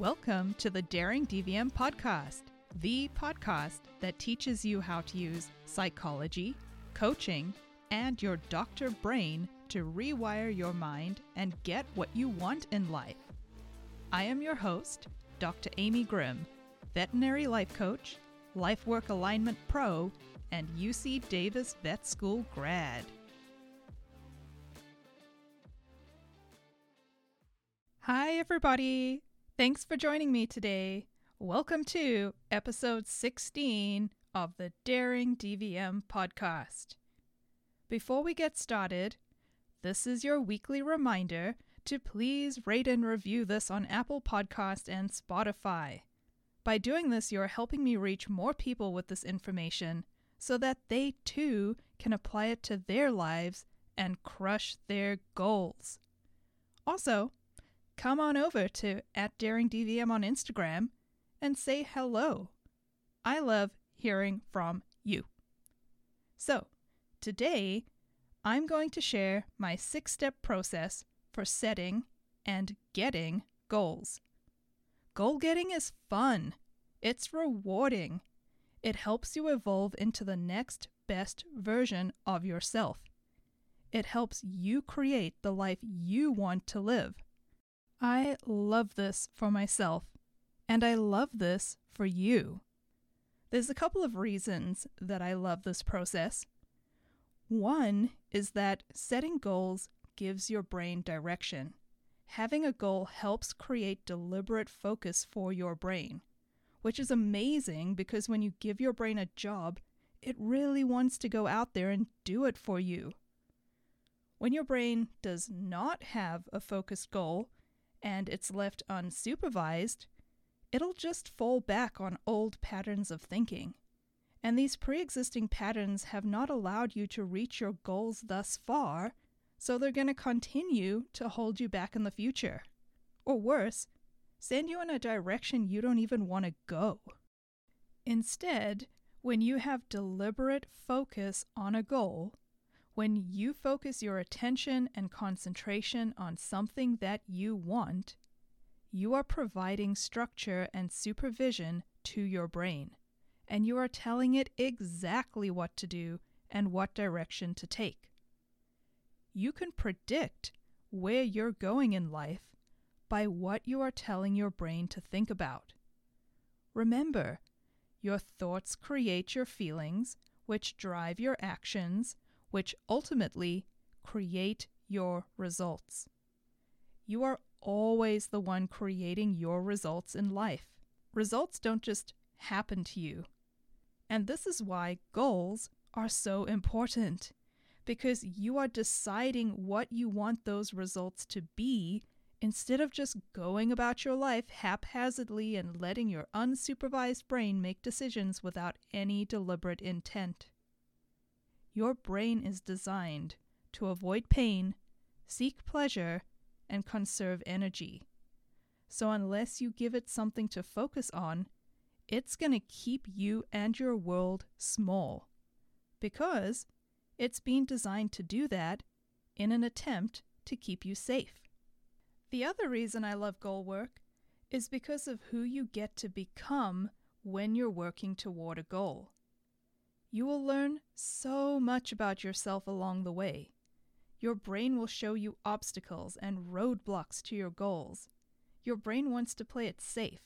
Welcome to the Daring DVM podcast, the podcast that teaches you how to use psychology, coaching, and your doctor brain to rewire your mind and get what you want in life. I am your host, Dr. Amy Grimm, veterinary life coach, life work alignment pro, and UC Davis Vet School grad. Hi, everybody. Thanks for joining me today. Welcome to episode 16 of the Daring DVM podcast. Before we get started, this is your weekly reminder to please rate and review this on Apple Podcast and Spotify. By doing this, you're helping me reach more people with this information so that they too can apply it to their lives and crush their goals. Also, come on over to at DaringDVM on Instagram and say hello. I love hearing from you. So, today I'm going to share my six step process for setting and getting goals. Goal getting is fun, it's rewarding. It helps you evolve into the next best version of yourself. It helps you create the life you want to live. I love this for myself, and I love this for you. There's a couple of reasons that I love this process. One is that setting goals gives your brain direction. Having a goal helps create deliberate focus for your brain, which is amazing because when you give your brain a job, it really wants to go out there and do it for you. When your brain does not have a focused goal, and it's left unsupervised, it'll just fall back on old patterns of thinking. And these pre existing patterns have not allowed you to reach your goals thus far, so they're going to continue to hold you back in the future. Or worse, send you in a direction you don't even want to go. Instead, when you have deliberate focus on a goal, when you focus your attention and concentration on something that you want, you are providing structure and supervision to your brain, and you are telling it exactly what to do and what direction to take. You can predict where you're going in life by what you are telling your brain to think about. Remember, your thoughts create your feelings, which drive your actions, which ultimately create your results. You are always the one creating your results in life. Results don't just happen to you. And this is why goals are so important because you are deciding what you want those results to be instead of just going about your life haphazardly and letting your unsupervised brain make decisions without any deliberate intent. Your brain is designed to avoid pain, seek pleasure, and conserve energy. So, unless you give it something to focus on, it's going to keep you and your world small. Because it's been designed to do that in an attempt to keep you safe. The other reason I love goal work is because of who you get to become when you're working toward a goal. You will learn so much about yourself along the way. Your brain will show you obstacles and roadblocks to your goals. Your brain wants to play it safe.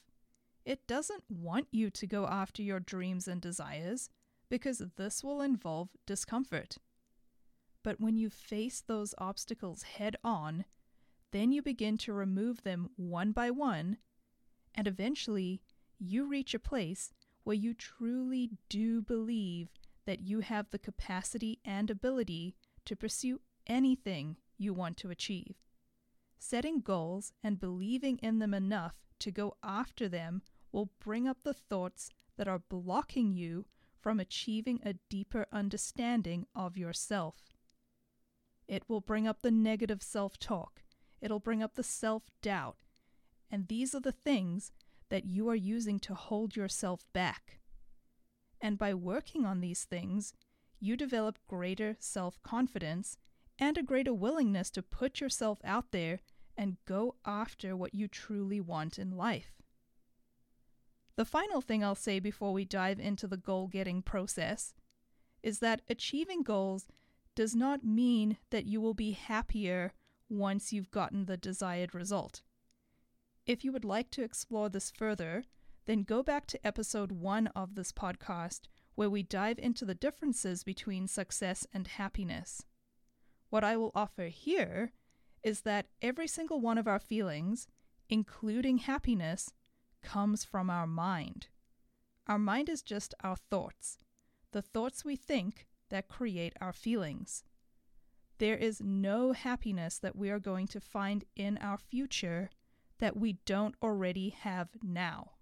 It doesn't want you to go after your dreams and desires because this will involve discomfort. But when you face those obstacles head on, then you begin to remove them one by one, and eventually you reach a place where you truly do believe that you have the capacity and ability to pursue anything you want to achieve. Setting goals and believing in them enough to go after them will bring up the thoughts that are blocking you from achieving a deeper understanding of yourself. It will bring up the negative self talk, it'll bring up the self doubt, and these are the things that you are using to hold yourself back. And by working on these things, you develop greater self confidence and a greater willingness to put yourself out there and go after what you truly want in life. The final thing I'll say before we dive into the goal getting process is that achieving goals does not mean that you will be happier once you've gotten the desired result. If you would like to explore this further, then go back to episode one of this podcast where we dive into the differences between success and happiness. What I will offer here is that every single one of our feelings, including happiness, comes from our mind. Our mind is just our thoughts, the thoughts we think that create our feelings. There is no happiness that we are going to find in our future that we don't already have now.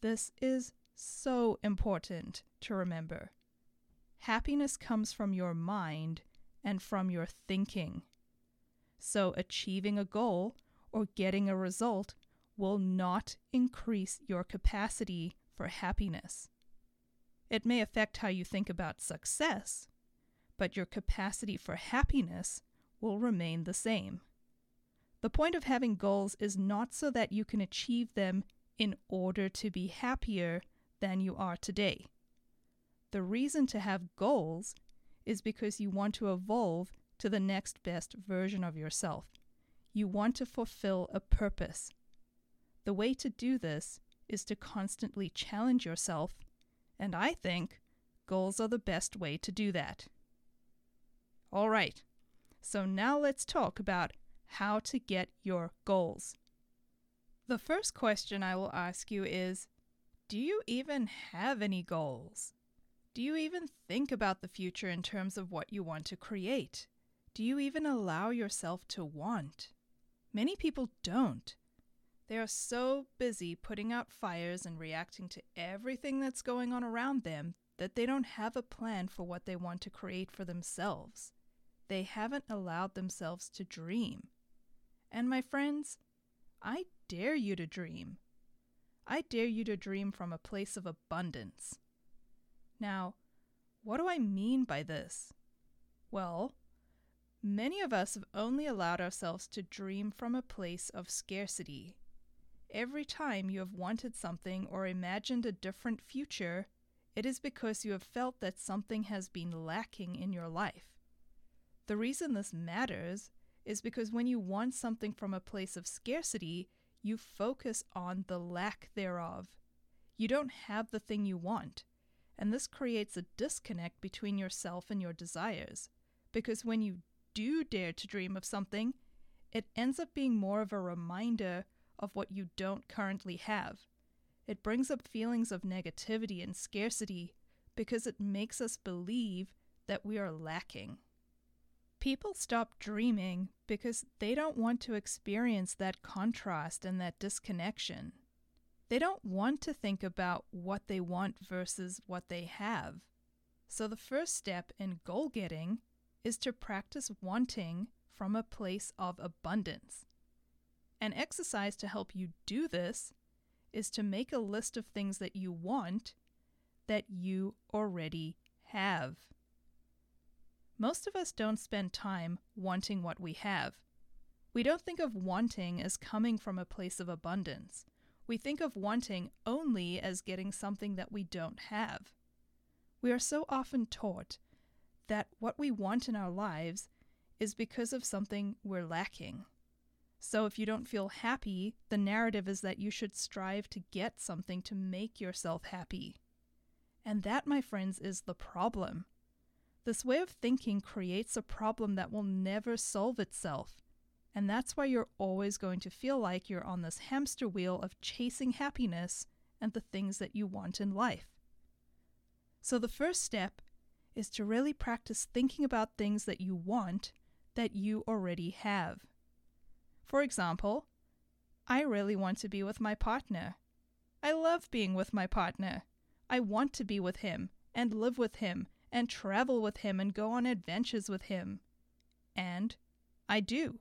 This is so important to remember. Happiness comes from your mind and from your thinking. So, achieving a goal or getting a result will not increase your capacity for happiness. It may affect how you think about success, but your capacity for happiness will remain the same. The point of having goals is not so that you can achieve them in order to be happier than you are today. The reason to have goals is because you want to evolve to the next best version of yourself. You want to fulfill a purpose. The way to do this is to constantly challenge yourself, and I think goals are the best way to do that. All right, so now let's talk about how to get your goals. The first question I will ask you is Do you even have any goals? Do you even think about the future in terms of what you want to create? Do you even allow yourself to want? Many people don't. They are so busy putting out fires and reacting to everything that's going on around them that they don't have a plan for what they want to create for themselves. They haven't allowed themselves to dream. And my friends, I dare you to dream. I dare you to dream from a place of abundance. Now, what do I mean by this? Well, many of us have only allowed ourselves to dream from a place of scarcity Every time you have wanted something or imagined a different future, it is because you have felt that something has been lacking in your life. The reason this matters is because when you want something from a place of scarcity, you focus on the lack thereof. You don't have the thing you want, and this creates a disconnect between yourself and your desires. Because when you do dare to dream of something, it ends up being more of a reminder of what you don't currently have. It brings up feelings of negativity and scarcity because it makes us believe that we are lacking. People stop dreaming because they don't want to experience that contrast and that disconnection. They don't want to think about what they want versus what they have. So, the first step in goal getting is to practice wanting from a place of abundance. An exercise to help you do this is to make a list of things that you want that you already have. Most of us don't spend time wanting what we have. We don't think of wanting as coming from a place of abundance. We think of wanting only as getting something that we don't have. We are so often taught that what we want in our lives is because of something we're lacking. So if you don't feel happy, the narrative is that you should strive to get something to make yourself happy. And that, my friends, is the problem. This way of thinking creates a problem that will never solve itself. And that's why you're always going to feel like you're on this hamster wheel of chasing happiness and the things that you want in life. So the first step is to really practice thinking about things that you want that you already have. For example, I really want to be with my partner. I love being with my partner. I want to be with him and live with him and travel with him and go on adventures with him. And I do.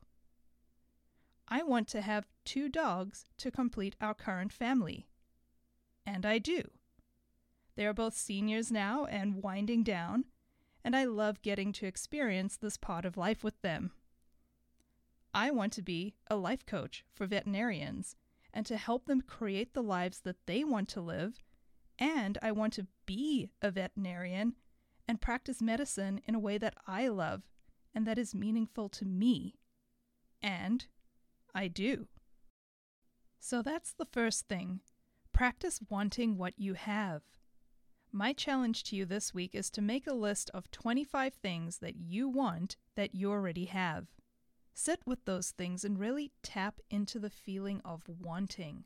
I want to have two dogs to complete our current family. And I do. They are both seniors now and winding down, and I love getting to experience this part of life with them. I want to be a life coach for veterinarians, and to help them create the lives that they want to live. And I want to be a veterinarian and practice medicine in a way that I love and that is meaningful to me. And I do. So that's the first thing. Practice wanting what you have. My challenge to you this week is to make a list of 25 things that you want that you already have. Sit with those things and really tap into the feeling of wanting.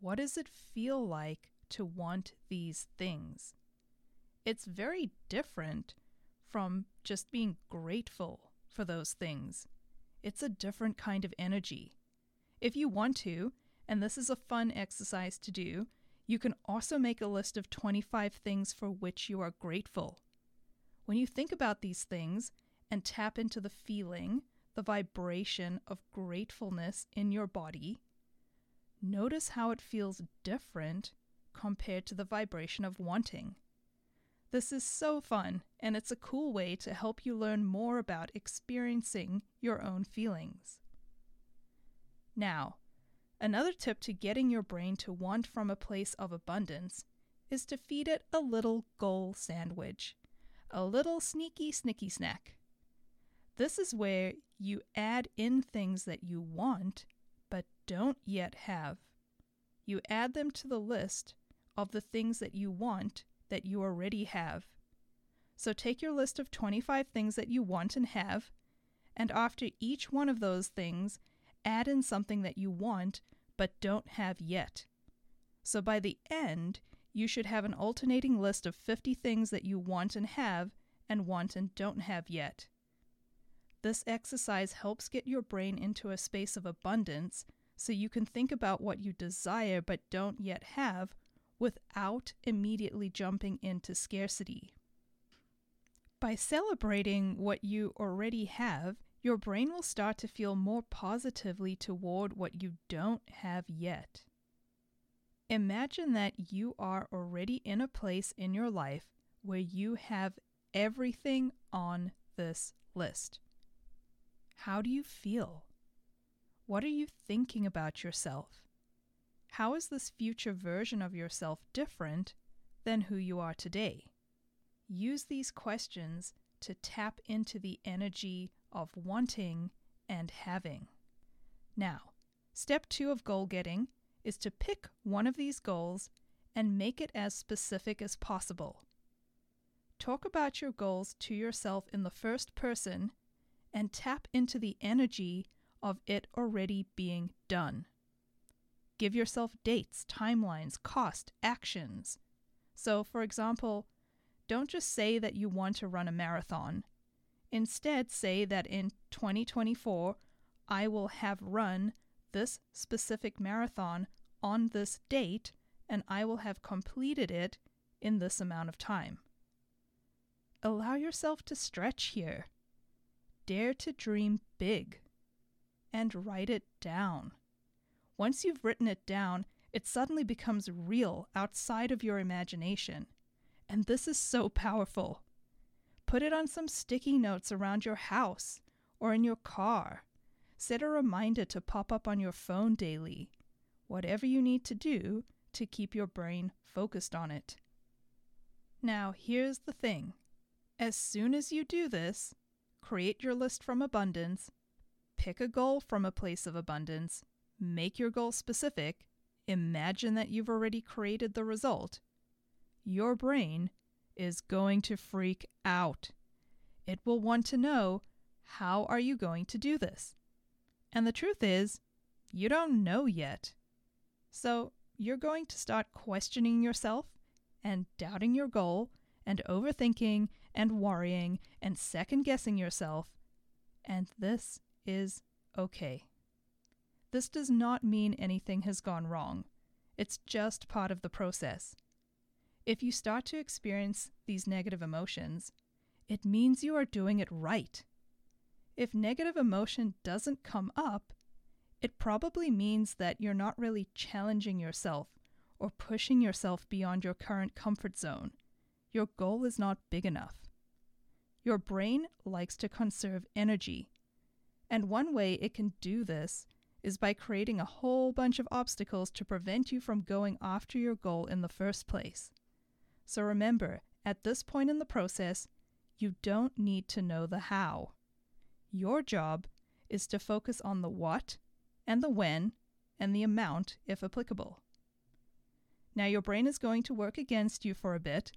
What does it feel like to want these things? It's very different from just being grateful for those things. It's a different kind of energy. If you want to, and this is a fun exercise to do, you can also make a list of 25 things for which you are grateful. When you think about these things and tap into the feeling, the vibration of gratefulness in your body, notice how it feels different compared to the vibration of wanting. This is so fun, and it's a cool way to help you learn more about experiencing your own feelings. Now, Another tip to getting your brain to want from a place of abundance is to feed it a little goal sandwich, a little sneaky snicky snack. This is where you add in things that you want but don't yet have. You add them to the list of the things that you want that you already have. So take your list of 25 things that you want and have, and after each one of those things, add in something that you want but don't have yet. So by the end, you should have an alternating list of 50 things that you want and have, and want and don't have yet. This exercise helps get your brain into a space of abundance so you can think about what you desire but don't yet have without immediately jumping into scarcity. By celebrating what you already have, your brain will start to feel more positively toward what you don't have yet. Imagine that you are already in a place in your life where you have everything on this list. How do you feel? What are you thinking about yourself? How is this future version of yourself different than who you are today? Use these questions to tap into the energy of wanting and having. Now, step two of goal getting is to pick one of these goals and make it as specific as possible. Talk about your goals to yourself in the first person and tap into the energy of it already being done. Give yourself dates, timelines, cost, actions. So, for example, don't just say that you want to run a marathon Instead, say that in 2024, I will have run this specific marathon on this date and I will have completed it in this amount of time. Allow yourself to stretch here. Dare to dream big and write it down. Once you've written it down, it suddenly becomes real outside of your imagination. And this is so powerful. Put it on some sticky notes around your house or in your car. Set a reminder to pop up on your phone daily. Whatever you need to do to keep your brain focused on it. Now, here's the thing as soon as you do this, create your list from abundance, pick a goal from a place of abundance, make your goal specific, imagine that you've already created the result, your brain is going to freak out. It will want to know how are you going to do this? And the truth is, you don't know yet. So you're going to start questioning yourself and doubting your goal and overthinking and worrying and second guessing yourself. And this is okay. This does not mean anything has gone wrong. It's just part of the process. If you start to experience these negative emotions, it means you are doing it right. If negative emotion doesn't come up, it probably means that you're not really challenging yourself or pushing yourself beyond your current comfort zone. Your goal is not big enough. Your brain likes to conserve energy, and one way it can do this is by creating a whole bunch of obstacles to prevent you from going after your goal in the first place. So remember, at this point in the process, you don't need to know the how. Your job is to focus on the what and the when and the amount if applicable. Now, your brain is going to work against you for a bit.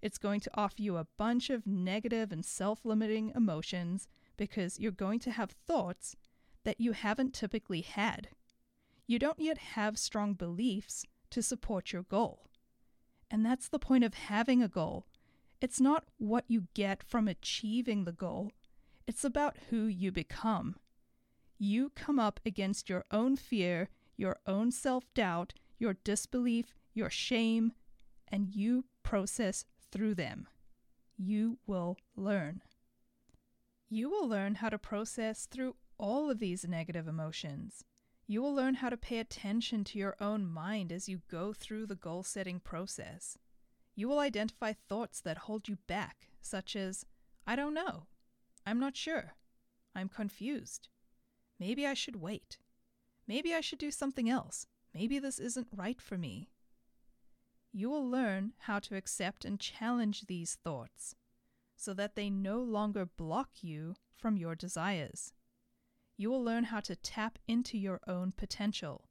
It's going to offer you a bunch of negative and self limiting emotions because you're going to have thoughts that you haven't typically had. You don't yet have strong beliefs to support your goal. And that's the point of having a goal. It's not what you get from achieving the goal, it's about who you become. You come up against your own fear, your own self doubt, your disbelief, your shame, and you process through them. You will learn. You will learn how to process through all of these negative emotions. You will learn how to pay attention to your own mind as you go through the goal setting process. You will identify thoughts that hold you back, such as, I don't know, I'm not sure, I'm confused, maybe I should wait, maybe I should do something else, maybe this isn't right for me. You will learn how to accept and challenge these thoughts so that they no longer block you from your desires. You will learn how to tap into your own potential.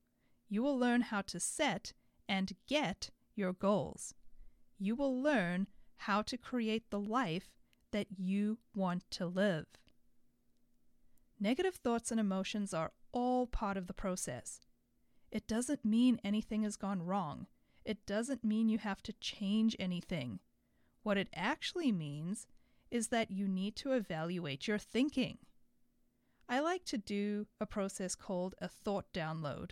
You will learn how to set and get your goals. You will learn how to create the life that you want to live. Negative thoughts and emotions are all part of the process. It doesn't mean anything has gone wrong. It doesn't mean you have to change anything. What it actually means is that you need to evaluate your thinking. I like to do a process called a thought download,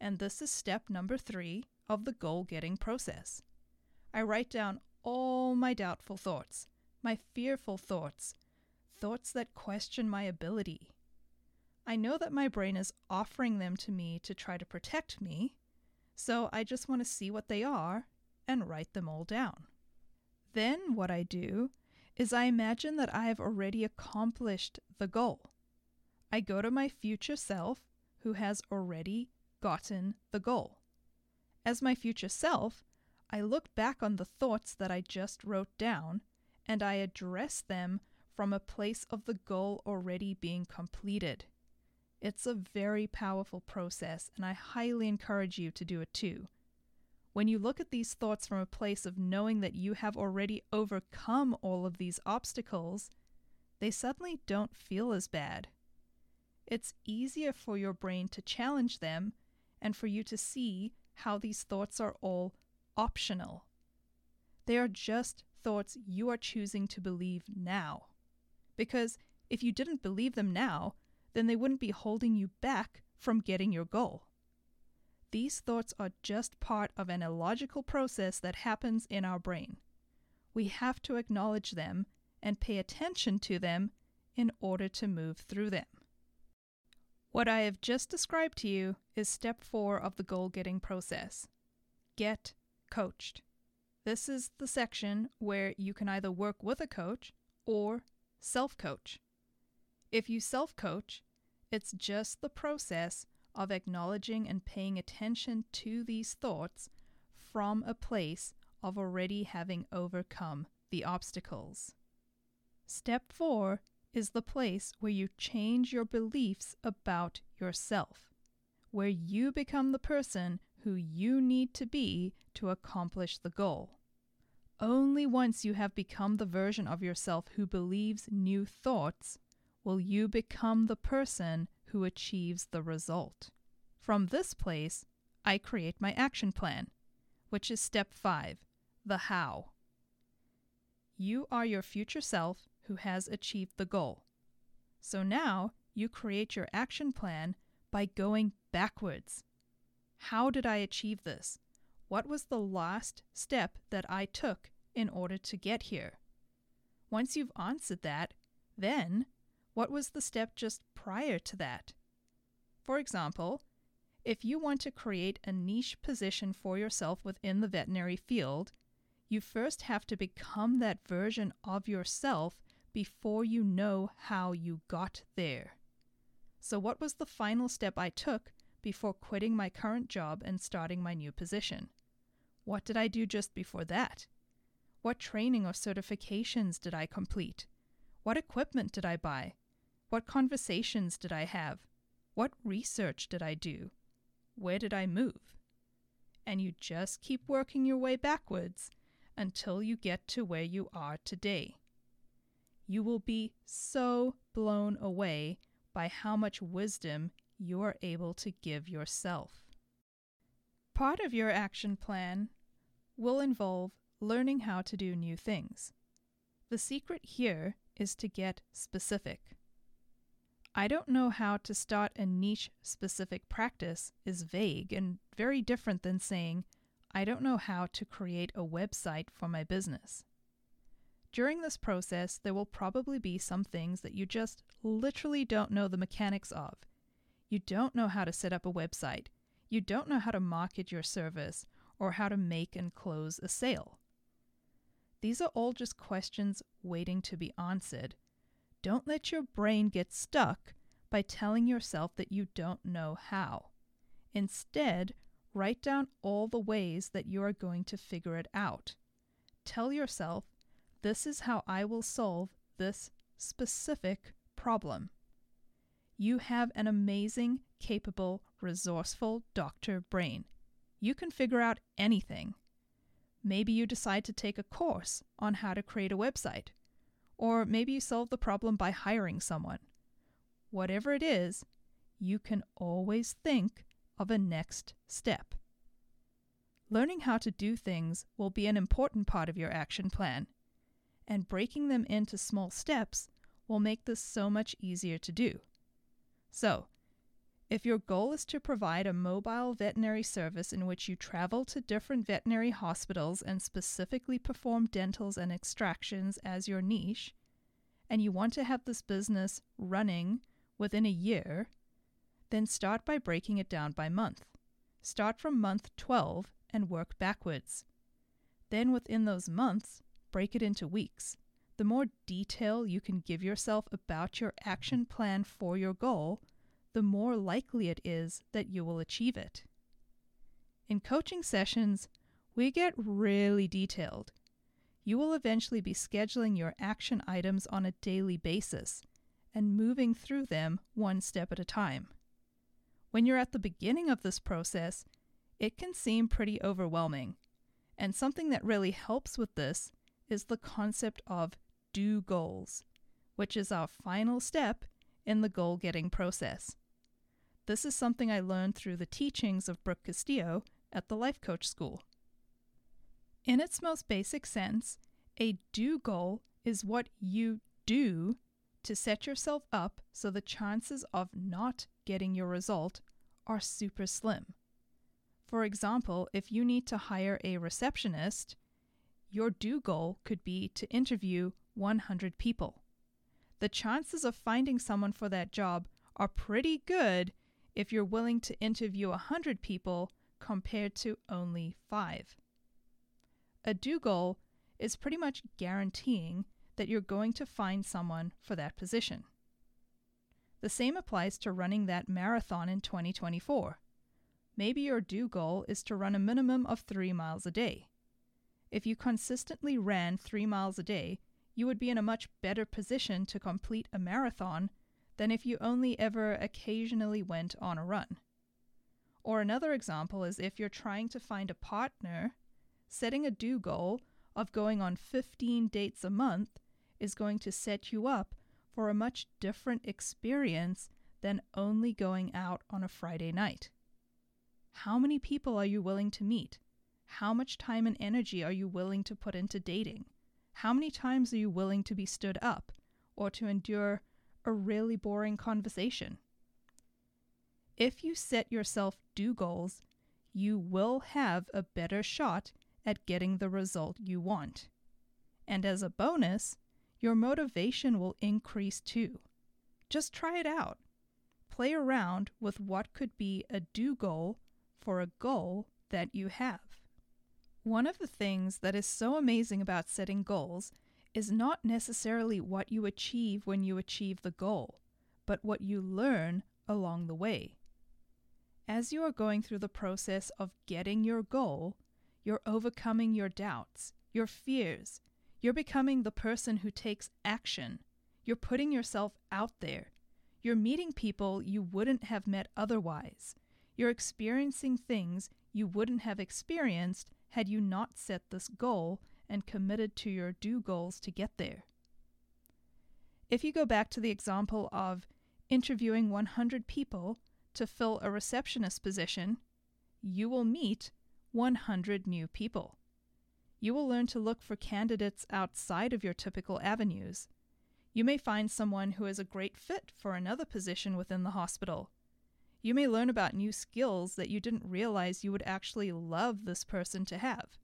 and this is step number three of the goal getting process. I write down all my doubtful thoughts, my fearful thoughts, thoughts that question my ability. I know that my brain is offering them to me to try to protect me, so I just want to see what they are and write them all down. Then, what I do is I imagine that I have already accomplished the goal. I go to my future self who has already gotten the goal. As my future self, I look back on the thoughts that I just wrote down and I address them from a place of the goal already being completed. It's a very powerful process, and I highly encourage you to do it too. When you look at these thoughts from a place of knowing that you have already overcome all of these obstacles, they suddenly don't feel as bad. It's easier for your brain to challenge them and for you to see how these thoughts are all optional. They are just thoughts you are choosing to believe now. Because if you didn't believe them now, then they wouldn't be holding you back from getting your goal. These thoughts are just part of an illogical process that happens in our brain. We have to acknowledge them and pay attention to them in order to move through them. What I have just described to you is step four of the goal getting process get coached. This is the section where you can either work with a coach or self coach. If you self coach, it's just the process of acknowledging and paying attention to these thoughts from a place of already having overcome the obstacles. Step four is the place where you change your beliefs about yourself, where you become the person who you need to be to accomplish the goal. Only once you have become the version of yourself who believes new thoughts will you become the person who achieves the result. From this place, I create my action plan, which is step five the how. You are your future self who has achieved the goal. So now you create your action plan by going backwards. How did I achieve this? What was the last step that I took in order to get here? Once you've answered that, then what was the step just prior to that? For example, if you want to create a niche position for yourself within the veterinary field, you first have to become that version of yourself before you know how you got there. So, what was the final step I took before quitting my current job and starting my new position? What did I do just before that? What training or certifications did I complete? What equipment did I buy? What conversations did I have? What research did I do? Where did I move? And you just keep working your way backwards until you get to where you are today. You will be so blown away by how much wisdom you are able to give yourself. Part of your action plan will involve learning how to do new things. The secret here is to get specific. I don't know how to start a niche specific practice is vague and very different than saying, I don't know how to create a website for my business. During this process, there will probably be some things that you just literally don't know the mechanics of. You don't know how to set up a website. You don't know how to market your service or how to make and close a sale. These are all just questions waiting to be answered. Don't let your brain get stuck by telling yourself that you don't know how. Instead, write down all the ways that you are going to figure it out. Tell yourself, this is how I will solve this specific problem. You have an amazing, capable, resourceful doctor brain. You can figure out anything. Maybe you decide to take a course on how to create a website. Or maybe you solve the problem by hiring someone. Whatever it is, you can always think of a next step. Learning how to do things will be an important part of your action plan, and breaking them into small steps will make this so much easier to do. So, if your goal is to provide a mobile veterinary service in which you travel to different veterinary hospitals and specifically perform dentals and extractions as your niche, and you want to have this business running within a year, then start by breaking it down by month. Start from month 12 and work backwards. Then, within those months, break it into weeks. The more detail you can give yourself about your action plan for your goal, the more likely it is that you will achieve it. In coaching sessions, we get really detailed. You will eventually be scheduling your action items on a daily basis and moving through them one step at a time. When you're at the beginning of this process, it can seem pretty overwhelming. And something that really helps with this is the concept of do goals, which is our final step in the goal getting process. This is something I learned through the teachings of Brooke Castillo at the Life Coach School. In its most basic sense, a do goal is what you do to set yourself up so the chances of not getting your result are super slim. For example, if you need to hire a receptionist, your do goal could be to interview 100 people. The chances of finding someone for that job are pretty good if you're willing to interview 100 people compared to only 5. A do goal is pretty much guaranteeing that you're going to find someone for that position. The same applies to running that marathon in 2024. Maybe your do goal is to run a minimum of three miles a day. If you consistently ran three miles a day, you would be in a much better position to complete a marathon than if you only ever occasionally went on a run. Or another example is if you're trying to find a partner, setting a do goal of going on 15 dates a month is going to set you up for a much different experience than only going out on a Friday night. How many people are you willing to meet? How much time and energy are you willing to put into dating? How many times are you willing to be stood up or to endure a really boring conversation. If you set yourself do goals, you will have a better shot at getting the result you want. And as a bonus, your motivation will increase too. Just try it out. Play around with what could be a do goal for a goal that you have. One of the things that is so amazing about setting goals is not necessarily what you achieve when you achieve the goal, but what you learn along the way. As you are going through the process of getting your goal, you're overcoming your doubts, your fears. You're becoming the person who takes action. You're putting yourself out there. You're meeting people you wouldn't have met otherwise. You're experiencing things you wouldn't have experienced had you not set this goal and committed to your do goals to get there. If you go back to the example of interviewing 100 people to fill a receptionist position, you will meet 100 new people. You will learn to look for candidates outside of your typical avenues. You may find someone who is a great fit for another position within the hospital. You may learn about new skills that you didn't realize you would actually love this person to have.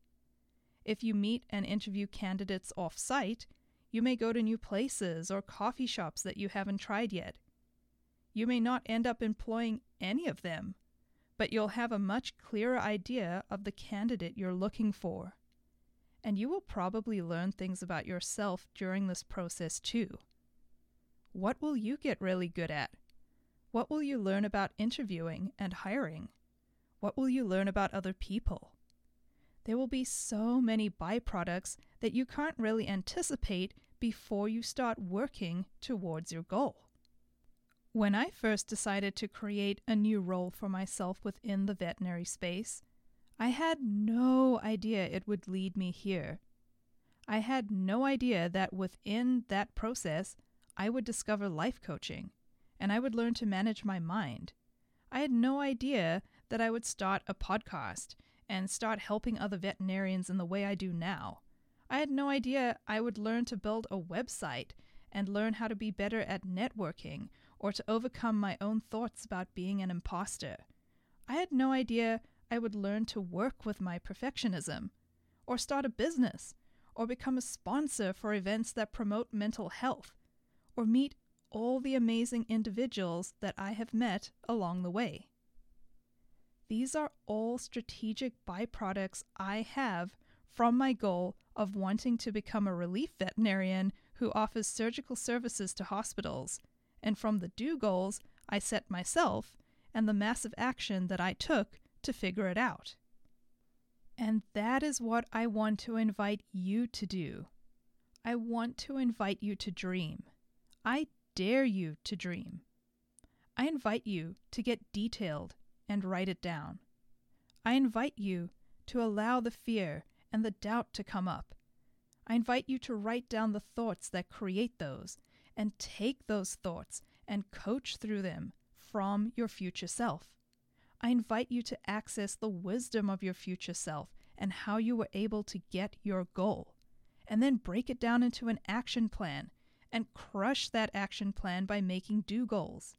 If you meet and interview candidates off site, you may go to new places or coffee shops that you haven't tried yet. You may not end up employing any of them, but you'll have a much clearer idea of the candidate you're looking for. And you will probably learn things about yourself during this process too. What will you get really good at? What will you learn about interviewing and hiring? What will you learn about other people? There will be so many byproducts that you can't really anticipate before you start working towards your goal. When I first decided to create a new role for myself within the veterinary space, I had no idea it would lead me here. I had no idea that within that process, I would discover life coaching and I would learn to manage my mind. I had no idea that I would start a podcast and start helping other veterinarians in the way I do now. I had no idea I would learn to build a website and learn how to be better at networking or to overcome my own thoughts about being an imposter. I had no idea I would learn to work with my perfectionism, or start a business, or become a sponsor for events that promote mental health, or meet all the amazing individuals that I have met along the way. These are all strategic byproducts I have from my goal of wanting to become a relief veterinarian who offers surgical services to hospitals and from the do goals I set myself and the massive action that I took to figure it out. And that is what I want to invite you to do. I want to invite you to dream. I dare you to dream. I invite you to get detailed and write it down. I invite you to allow the fear and the doubt to come up. I invite you to write down the thoughts that create those and take those thoughts and coach through them from your future self. I invite you to access the wisdom of your future self and how you were able to get your goal, and then break it down into an action plan and crush that action plan by making do goals.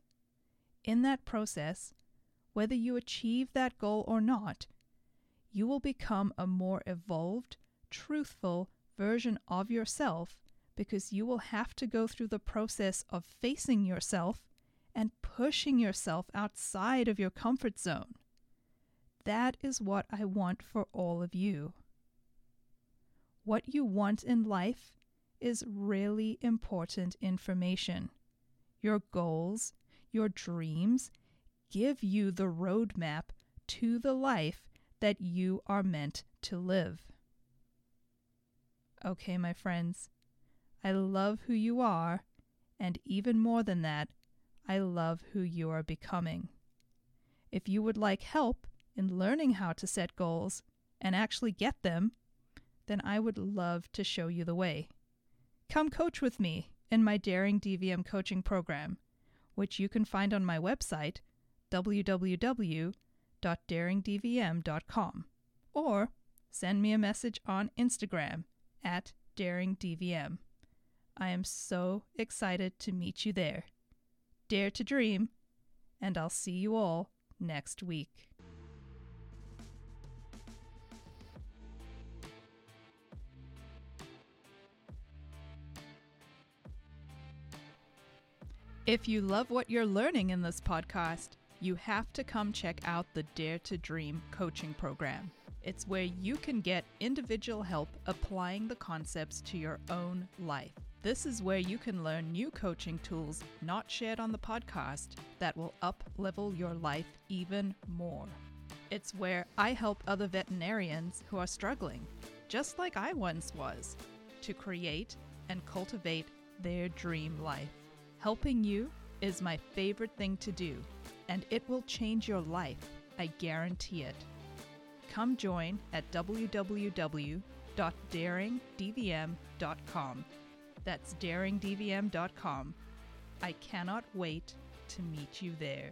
In that process, whether you achieve that goal or not, you will become a more evolved, truthful version of yourself because you will have to go through the process of facing yourself and pushing yourself outside of your comfort zone. That is what I want for all of you. What you want in life is really important information. Your goals, your dreams give you the roadmap to the life that you are meant to live. Okay, my friends, I love who you are, and even more than that, I love who you are becoming. If you would like help in learning how to set goals and actually get them, then I would love to show you the way. Come coach with me in my Daring DVM coaching program, which you can find on my website, www.daringdvm.com, or send me a message on Instagram at daringdvm. I am so excited to meet you there. Dare to dream, and I'll see you all next week. If you love what you're learning in this podcast, you have to come check out the Dare to Dream coaching program. It's where you can get individual help applying the concepts to your own life. This is where you can learn new coaching tools not shared on the podcast that will up level your life even more. It's where I help other veterinarians who are struggling, just like I once was, to create and cultivate their dream life. Helping you is my favorite thing to do, and it will change your life. I guarantee it. Come join at www.daringdvm.com. That's daringdvm.com. I cannot wait to meet you there.